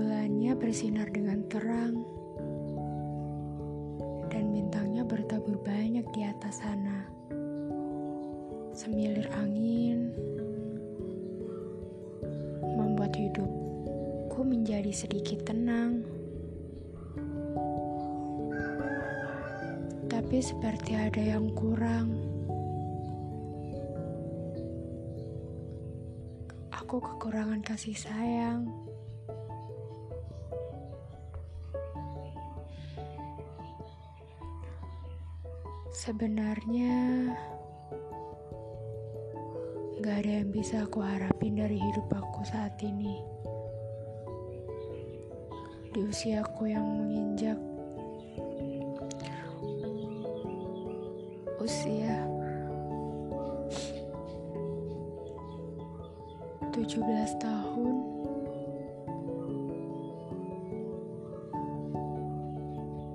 Bulannya bersinar dengan terang dan bintangnya bertabur banyak di atas sana. Semilir angin membuat hidupku menjadi sedikit tenang. Tapi seperti ada yang kurang. Aku kekurangan kasih sayang. Sebenarnya gak ada yang bisa aku harapin dari hidup aku saat ini. Di usiaku yang menginjak usia 17 tahun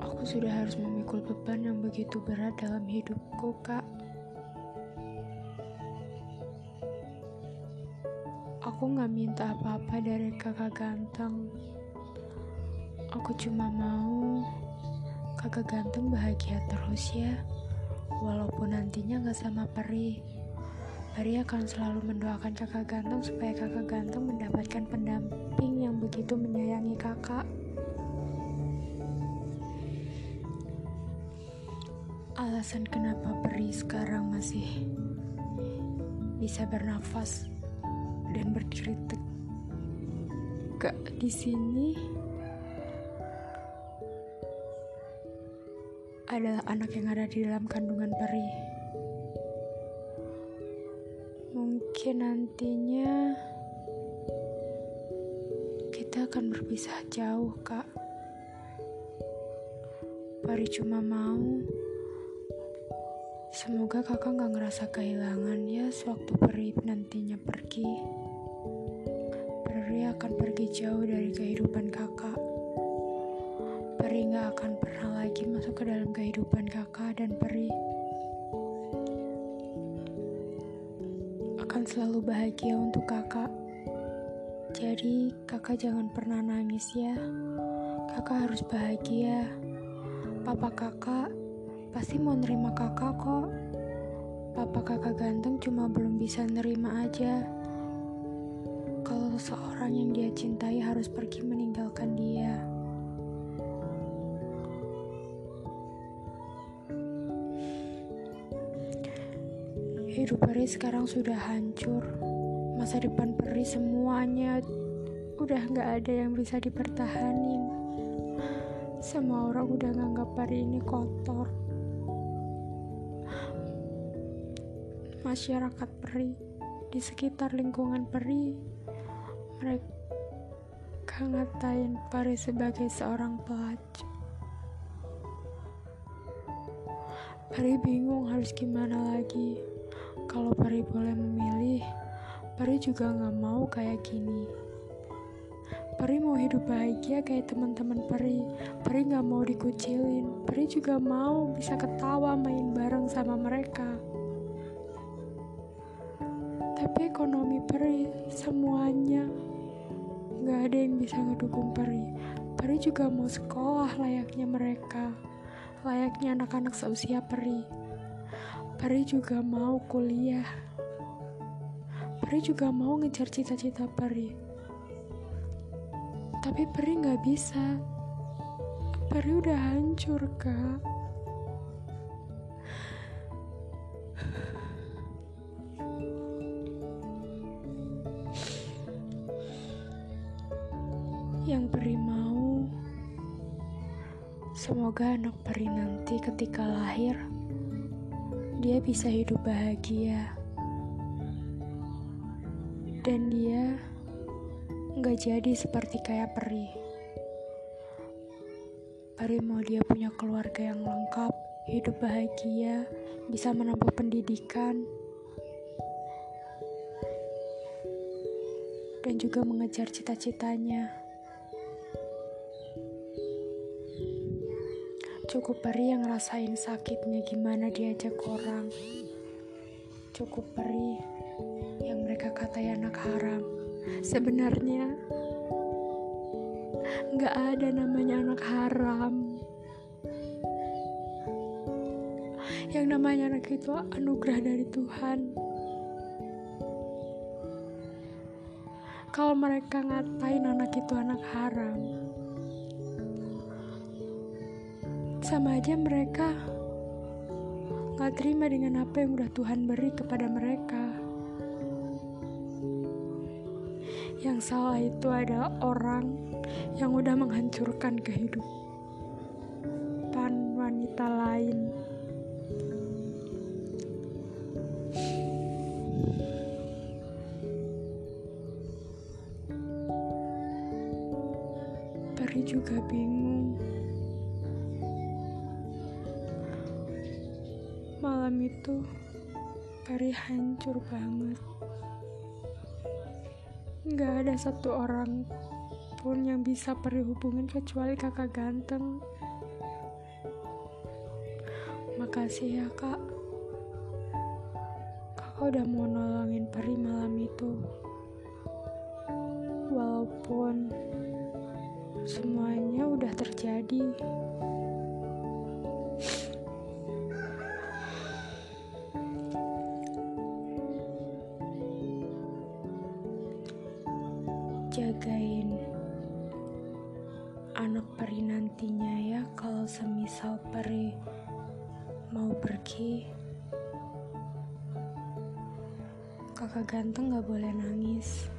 aku sudah harus memikul beban yang begitu berat dalam hidupku kak. Aku gak minta apa-apa dari kakak ganteng. Aku cuma mau kakak ganteng bahagia terus ya. Walaupun nantinya gak sama Peri, Peri akan selalu mendoakan kakak ganteng supaya kakak ganteng mendapatkan pendamping yang begitu menyayangi kakak. Alasan kenapa Peri sekarang masih bisa bernafas dan berdiri tegak di sini adalah anak yang ada di dalam kandungan peri. Mungkin nantinya kita akan berpisah jauh, Kak. Peri cuma mau semoga kakak gak ngerasa kehilangan ya sewaktu peri nantinya pergi. Peri akan pergi jauh dari kehidupan kakak. Peri gak akan pernah lagi masuk ke dalam kehidupan kakak dan Peri akan selalu bahagia untuk kakak. Jadi kakak jangan pernah nangis ya. Kakak harus bahagia. Papa kakak pasti mau nerima kakak kok. Papa kakak ganteng cuma belum bisa nerima aja. Kalau seseorang yang dia cintai harus pergi meninggalkan dia. Hidup Peri sekarang sudah hancur. Masa depan Peri semuanya udah gak ada yang bisa dipertahanin. Semua orang udah nganggap Peri ini kotor. Masyarakat Peri di sekitar lingkungan Peri mereka ngatain Peri sebagai seorang pelacur. Peri bingung harus gimana lagi. Kalau Peri boleh memilih, Peri juga gak mau kayak gini. Peri mau hidup bahagia kayak teman-teman Peri. Peri gak mau dikucilin. Peri juga mau bisa ketawa main bareng sama mereka. Ekonomi Peri semuanya gak ada yang bisa ngedukung Peri. Peri juga mau sekolah layaknya mereka, layaknya anak-anak seusia Peri. Peri juga mau kuliah. Peri juga mau ngejar cita-cita Peri. Tapi Peri nggak bisa. Peri udah hancur, Kak. Yang Peri mau Semoga anak peri nanti ketika lahir dia bisa hidup bahagia. Dan dia nggak jadi seperti kayak peri. Peri mau dia punya keluarga yang lengkap, hidup bahagia, bisa menempuh pendidikan, dan juga mengejar cita-citanya. Cukup peri yang ngerasain sakitnya gimana diajak orang. Cukup peri yang mereka katai anak haram. Sebenarnya nggak ada namanya anak haram. Yang namanya anak itu anugerah dari Tuhan. Kalau mereka ngatain anak itu anak haram, sama aja mereka gak terima dengan apa yang udah Tuhan beri kepada mereka. Yang salah itu adalah orang yang udah menghancurkan kehidupan Malam itu, Peri hancur banget. Gak ada satu orang pun yang bisa Peri hubungin kecuali kakak ganteng. Makasih ya kak. Kakak udah mau nolongin Peri malam itu. Walaupun semuanya udah terjadi. Kakak ganteng gak boleh nangis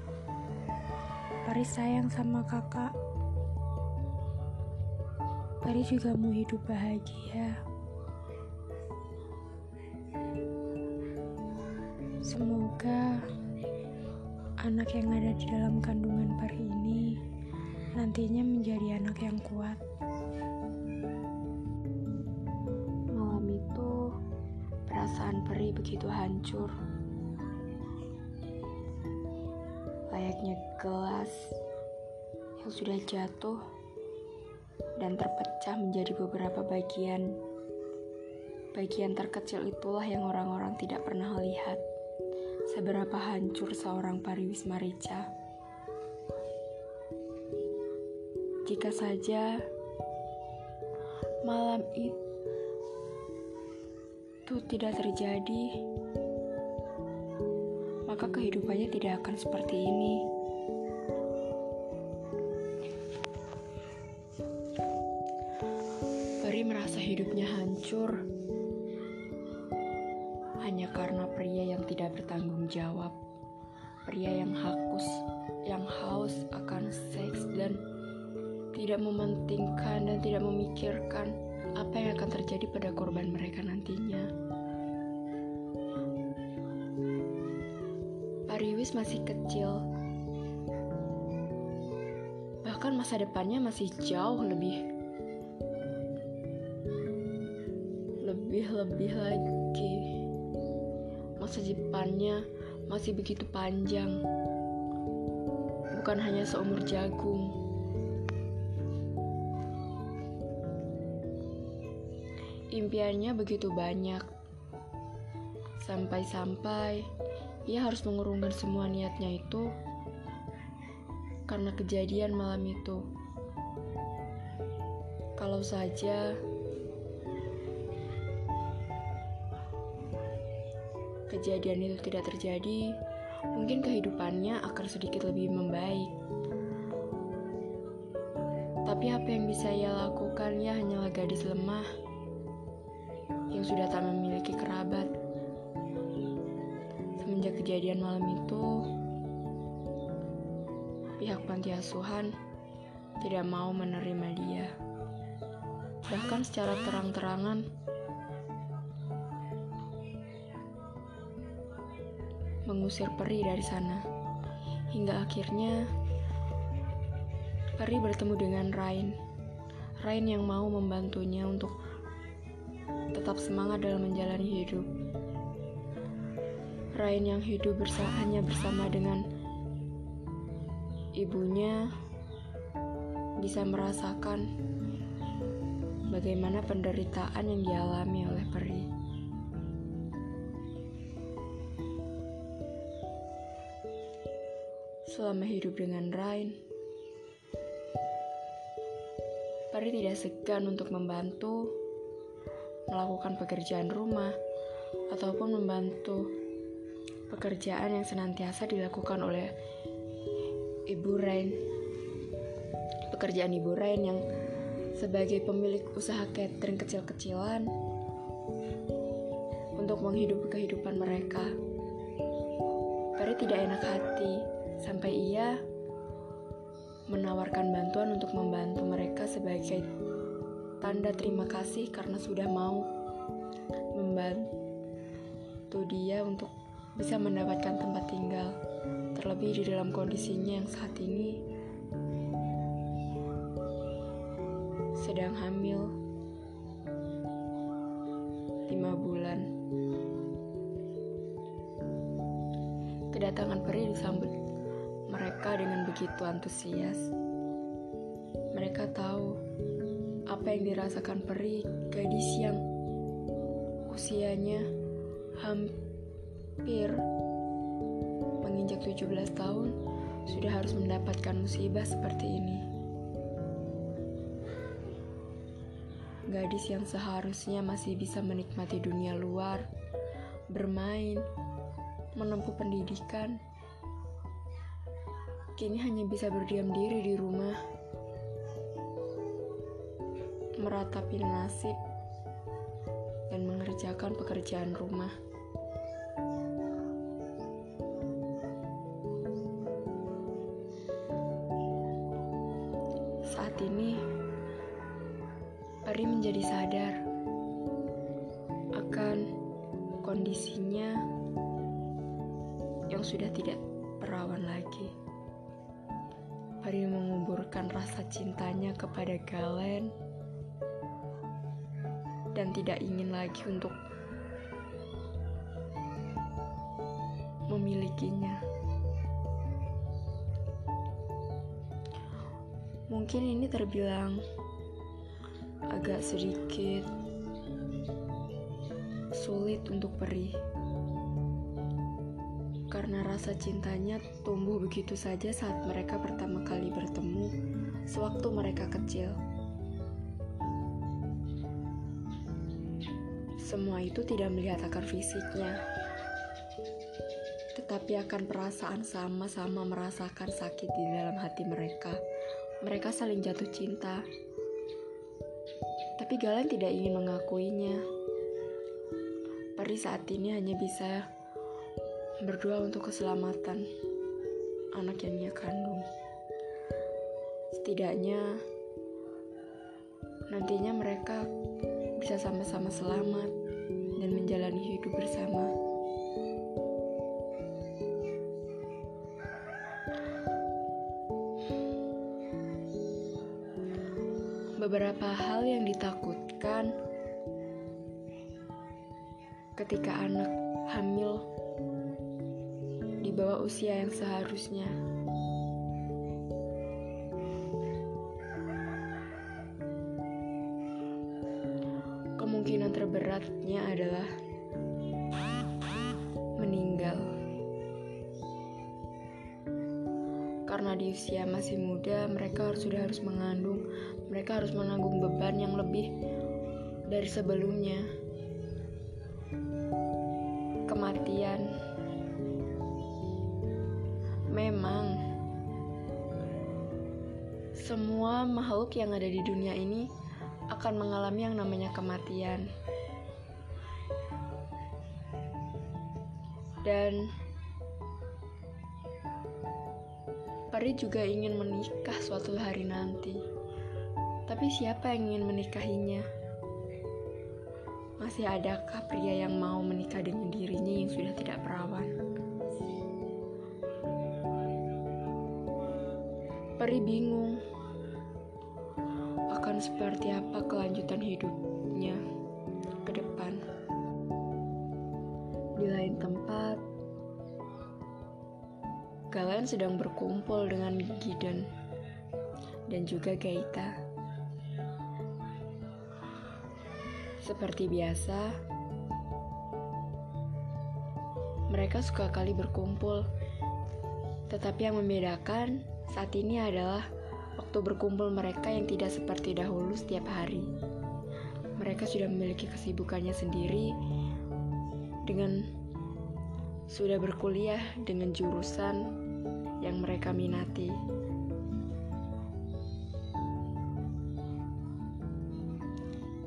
peri sayang sama kakak peri juga mau hidup bahagia semoga anak yang ada di dalam kandungan peri ini nantinya menjadi anak yang kuat. Malam itu, perasaan peri begitu hancur. Layaknya gelas yang sudah jatuh dan terpecah menjadi beberapa bagian. Bagian terkecil itulah yang orang-orang tidak pernah lihat seberapa hancur seorang Pariwisma Rica. Jika saja malam itu tidak terjadi, maka kehidupannya tidak akan seperti ini. Peri merasa hidupnya hancur hanya karena pria yang tidak bertanggung jawab, pria yang hakus, yang haus akan seks dan tidak mementingkan dan tidak memikirkan apa yang akan terjadi pada korban mereka nantinya. Pariwis masih kecil, bahkan masa depannya masih jauh lebih lebih lebih lagi masa depannya masih begitu panjang. Bukan hanya seumur jagung. Impiannya begitu banyak. Sampai-sampai ia harus mengurungkan semua niatnya itu karena kejadian malam itu. Kalau saja kejadian itu tidak terjadi, mungkin kehidupannya akan sedikit lebih membaik. Tapi apa yang bisa ia lakukan ya hanyalah gadis lemah yang sudah tak memiliki kerabat. Semenjak kejadian malam itu, pihak panti asuhan tidak mau menerima dia. Bahkan secara terang-terangan, mengusir peri dari sana. Hingga akhirnya peri bertemu dengan Rain. Rain yang mau membantunya untuk tetap semangat dalam menjalani hidup. Rain yang hidup bersama, hanya bersama dengan ibunya bisa merasakan bagaimana penderitaan yang dialami oleh peri. Selama hidup dengan Rain, Peri tidak segan untuk membantu melakukan pekerjaan rumah ataupun membantu pekerjaan yang senantiasa dilakukan oleh Ibu Rain. Pekerjaan Ibu Rain yang sebagai pemilik usaha catering kecil-kecilan untuk menghidupi kehidupan mereka. Peri tidak enak hati sampai ia menawarkan bantuan untuk membantu mereka sebagai tanda terima kasih karena sudah mau membantu dia untuk bisa mendapatkan tempat tinggal. Terlebih di dalam kondisinya yang saat ini sedang hamil lima bulan. Kedatangan peri disambut mereka dengan begitu antusias. Mereka tahu apa yang dirasakan peri gadis yang usianya hampir menginjak 17 tahun sudah harus mendapatkan musibah seperti ini. gadis yang seharusnya masih bisa menikmati dunia luar, bermain, menempuh pendidikan, kini hanya bisa berdiam diri di rumah, meratapi nasib, dan mengerjakan pekerjaan rumah. Sudah tidak perawan lagi. Peri menguburkan rasa cintanya kepada Galen dan tidak ingin lagi untuk memilikinya. Mungkin ini terbilang agak sedikit sulit untuk perih rasa cintanya tumbuh begitu saja saat mereka pertama kali bertemu sewaktu mereka kecil. Semua itu tidak melihat akar fisiknya, tetapi akan perasaan sama-sama merasakan sakit di dalam hati mereka. Mereka saling jatuh cinta. Tapi Galen tidak ingin mengakuinya. Peri saat ini hanya bisa berdoa untuk keselamatan anak yang dia kandung. Setidaknya nantinya mereka bisa sama-sama selamat dan menjalani hidup bersama. beberapa hal yang ditakutkan ketika anak hamil bawah usia yang seharusnya. Kemungkinan terberatnya adalah meninggal. karena di usia masih muda mereka harus sudah harus mengandung mereka harus menanggung beban yang lebih dari sebelumnya kematian Semua makhluk yang ada di dunia ini akan mengalami yang namanya kematian. Dan Peri juga ingin menikah suatu hari nanti. Tapi siapa yang ingin menikahinya? Masih adakah pria yang mau menikah dengan dirinya yang sudah tidak perawan? Peri bingung akan seperti apa kelanjutan hidupnya ke depan. Di lain tempat, kalian sedang berkumpul dengan Gideon dan juga Gaita. Seperti biasa, mereka suka kali berkumpul. Tetapi yang membedakan saat ini adalah waktu berkumpul mereka yang tidak seperti dahulu setiap hari. Mereka sudah memiliki kesibukannya sendiri dengan sudah berkuliah dengan jurusan yang mereka minati.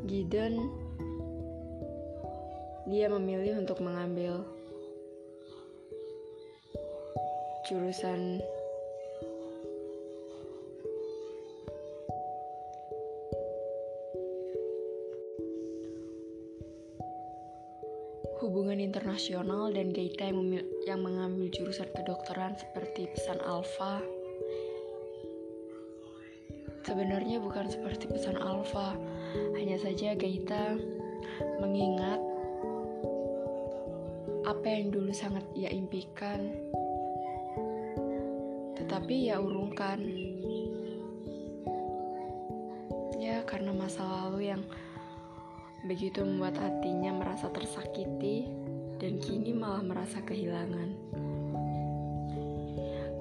Gideon dia memilih untuk mengambil jurusan internasional dan Gaita yang, yang mengambil jurusan kedokteran seperti pesan alfa. Sebenarnya bukan seperti pesan alfa, hanya saja Gaita mengingat apa yang dulu sangat ia impikan, tetapi ia urungkan. Ya, karena masa lalu yang begitu membuat hatinya merasa tersakiti dan kini malah merasa kehilangan.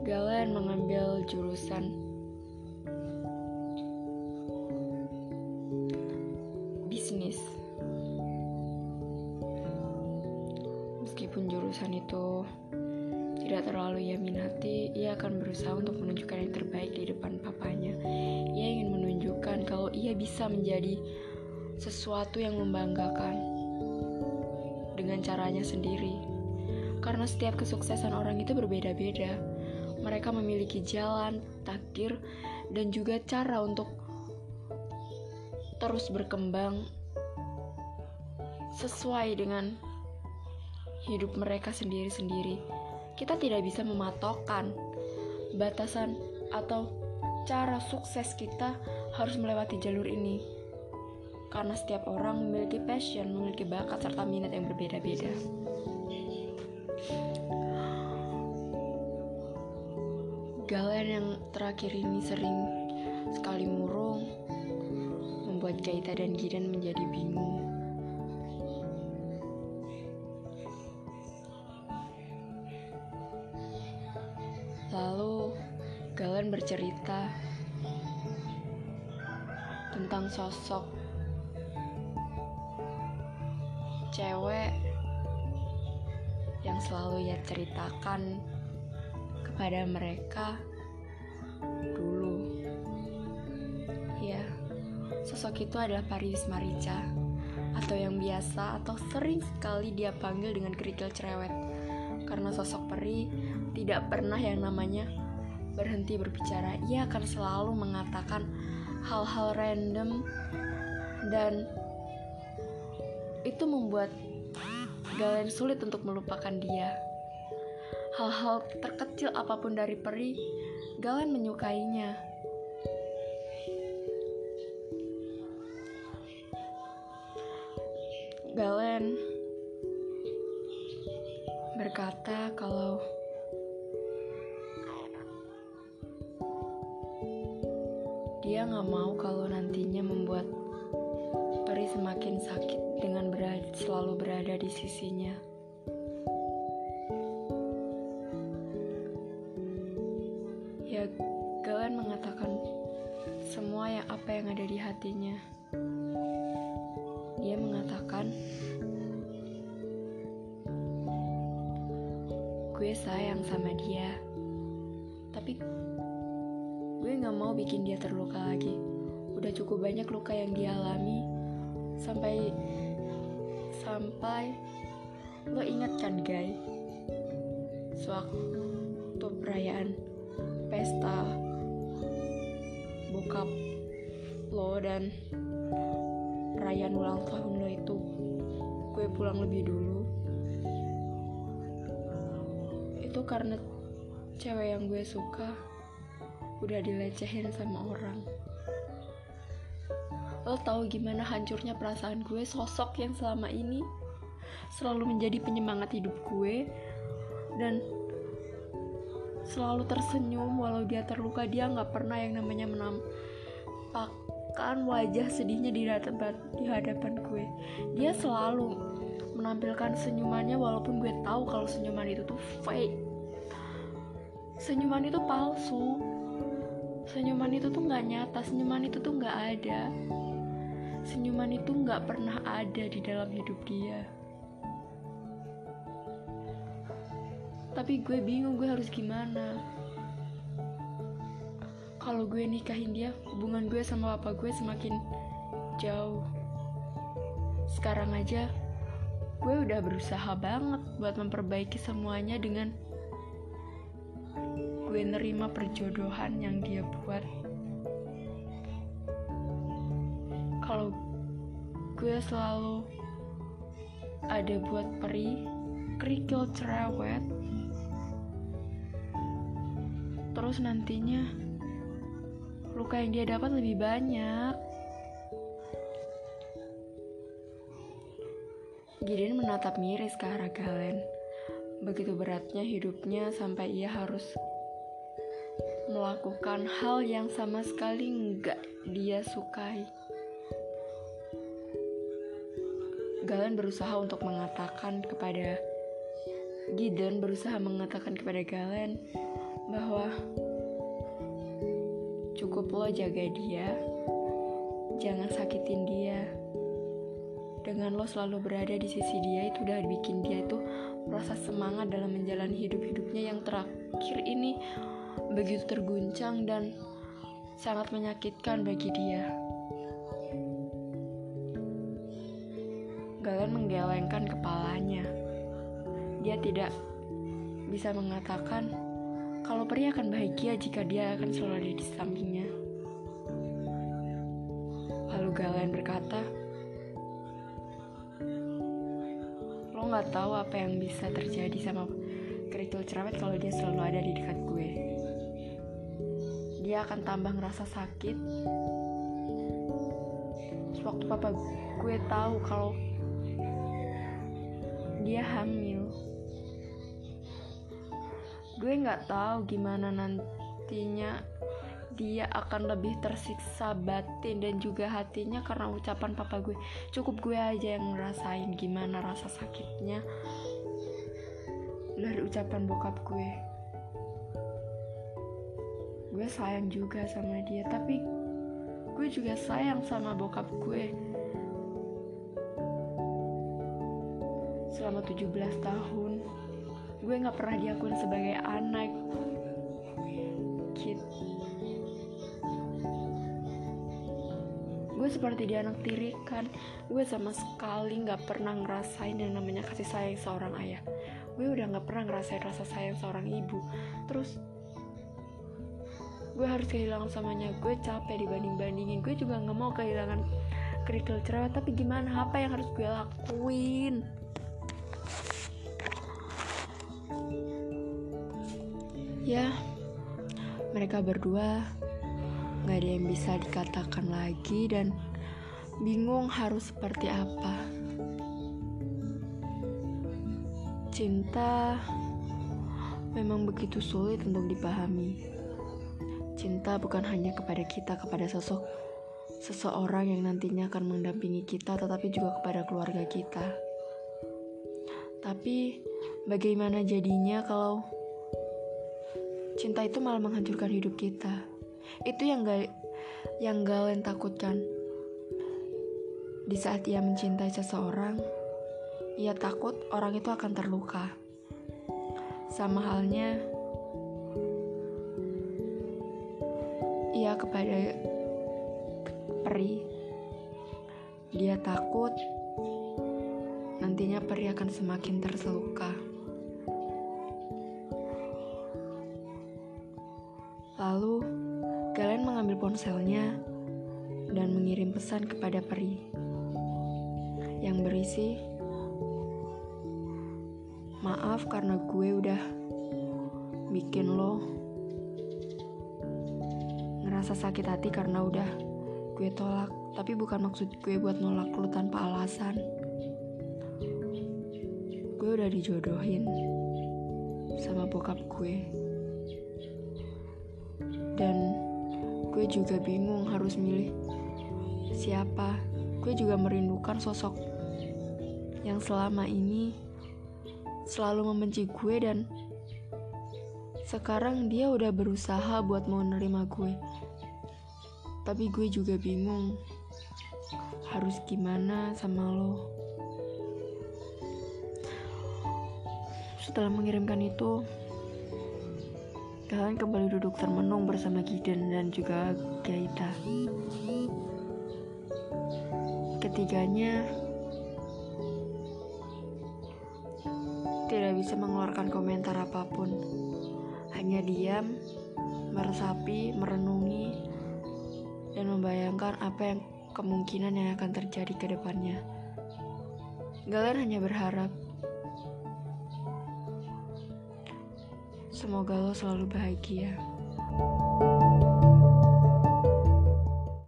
Galen mengambil jurusan bisnis. Meskipun jurusan itu tidak terlalu ia minati, ia akan berusaha untuk menunjukkan yang terbaik di depan papanya. Ia ingin menunjukkan kalau ia bisa menjadi sesuatu yang membanggakan dengan caranya sendiri. Karena setiap kesuksesan orang itu berbeda-beda. Mereka memiliki jalan, takdir, dan juga cara untuk terus berkembang sesuai dengan hidup mereka sendiri-sendiri. Kita tidak bisa mematokkan batasan atau cara sukses kita harus melewati jalur ini karena setiap orang memiliki passion, memiliki bakat serta minat yang berbeda-beda. Galen yang terakhir ini sering sekali murung, membuat Gaita dan Gideon menjadi bingung. Lalu, Galen bercerita tentang sosok cewek yang selalu ia ceritakan kepada mereka dulu. Ya, sosok itu adalah Paris Marica atau yang biasa atau sering sekali dia panggil dengan kerikil cerewet karena sosok peri tidak pernah yang namanya berhenti berbicara. Ia akan selalu mengatakan hal-hal random dan itu membuat Galen sulit untuk melupakan dia. Hal-hal terkecil apa pun dari peri, Galen menyukainya. Galen berkata kalau dia nggak mau kalau nantinya membuat peri semakin sakit dengan berada, selalu berada di sisinya. Ya, Galen mengatakan semua yang apa yang ada di hatinya. Dia mengatakan, gue sayang sama dia, tapi gue gak mau bikin dia terluka lagi. Udah cukup banyak luka yang dia sampai lo ingat kan guys sewaktu perayaan pesta bokap lo dan perayaan ulang tahun lo itu. Gue pulang lebih dulu. Itu karena cewek yang gue suka udah dilecehin sama orang lo tahu gimana hancurnya perasaan gue sosok yang selama ini selalu menjadi penyemangat hidup gue dan selalu tersenyum walau dia terluka. Dia nggak pernah yang namanya menampakkan wajah sedihnya di hadapan gue. Dia selalu menampilkan senyumannya walaupun gue tahu kalau senyuman itu tuh fake. Senyuman itu palsu. Senyuman itu tuh nggak nyata. Senyuman itu tuh nggak ada senyuman itu nggak pernah ada di dalam hidup dia. Tapi gue bingung gue harus gimana. Kalau gue nikahin dia, hubungan gue sama papa gue semakin jauh. Sekarang aja, gue udah berusaha banget buat memperbaiki semuanya dengan gue nerima perjodohan yang dia buat. Gue selalu ada buat peri kerikil cerewet terus nantinya luka yang dia dapat lebih banyak Gideon menatap miris ke arah Galen. Begitu beratnya hidupnya sampai ia harus melakukan hal yang sama sekali nggak dia sukai. Galen berusaha untuk mengatakan kepada Gideon berusaha mengatakan kepada Galen bahwa cukup lo jaga dia, jangan sakitin dia. Dengan lo selalu berada di sisi dia itu udah bikin dia itu merasa semangat dalam menjalani hidup-hidupnya yang terakhir ini begitu terguncang dan sangat menyakitkan bagi dia. Menggelengkan kepalanya. Dia tidak bisa mengatakan kalau peri akan bahagia jika dia akan selalu ada di sampingnya. Lalu Galen berkata, Lo gak tahu apa yang bisa terjadi sama kerikil cerewet kalau dia selalu ada di dekat gue. Dia akan tambah ngerasa sakit. Sewaktu papa gue tahu kalau dia hamil. Gue nggak tahu gimana nantinya dia akan lebih tersiksa batin dan juga hatinya karena ucapan papa gue. Cukup gue aja yang ngerasain gimana rasa sakitnya dari ucapan bokap gue. Gue sayang juga sama dia tapi gue juga sayang sama bokap gue selama 17 tahun. Gue gak pernah diakui sebagai anak. Kid gue seperti di anak tirikan. Gue sama sekali gak pernah ngerasain yang namanya kasih sayang seorang ayah. Gue udah gak pernah ngerasain rasa sayang seorang ibu. Terus gue harus kehilangan samanya gue capek dibanding bandingin gue juga gak mau kehilangan kerikil cerewet. Tapi gimana? Apa yang harus gue lakuin Ya, mereka berdua gak ada yang bisa dikatakan lagi dan bingung harus seperti apa. Cinta memang begitu sulit untuk dipahami. Cinta bukan hanya kepada kita, kepada sosok seseorang yang nantinya akan mendampingi kita, tetapi juga kepada keluarga kita. Tapi bagaimana jadinya kalau cinta itu malah menghancurkan hidup kita. Itu yang gal yang Galen takutkan. Di saat ia mencintai seseorang, ia takut orang itu akan terluka. Sama halnya ia kepada peri. Dia takut nantinya peri akan semakin terseluka. Lalu, Galen mengambil ponselnya dan mengirim pesan kepada peri yang berisi, "Maaf karena gue udah bikin lo ngerasa sakit hati karena udah gue tolak, tapi bukan maksud gue buat nolak lu tanpa alasan. Gue udah dijodohin sama bokap gue. Dan gue juga bingung harus milih siapa. Gue juga merindukan sosok yang selama ini selalu membenci gue dan sekarang dia udah berusaha buat mau nerima gue. Tapi gue juga bingung harus gimana sama lo. Setelah mengirimkan itu, kalian kembali duduk termenung bersama Giden dan juga Gaita. Ketiganya tidak bisa mengeluarkan komentar apa pun. Hanya diam, meresapi, merenungi, dan membayangkan apa yang kemungkinan yang akan terjadi ke depannya. Kalian hanya berharap semoga lo selalu bahagia.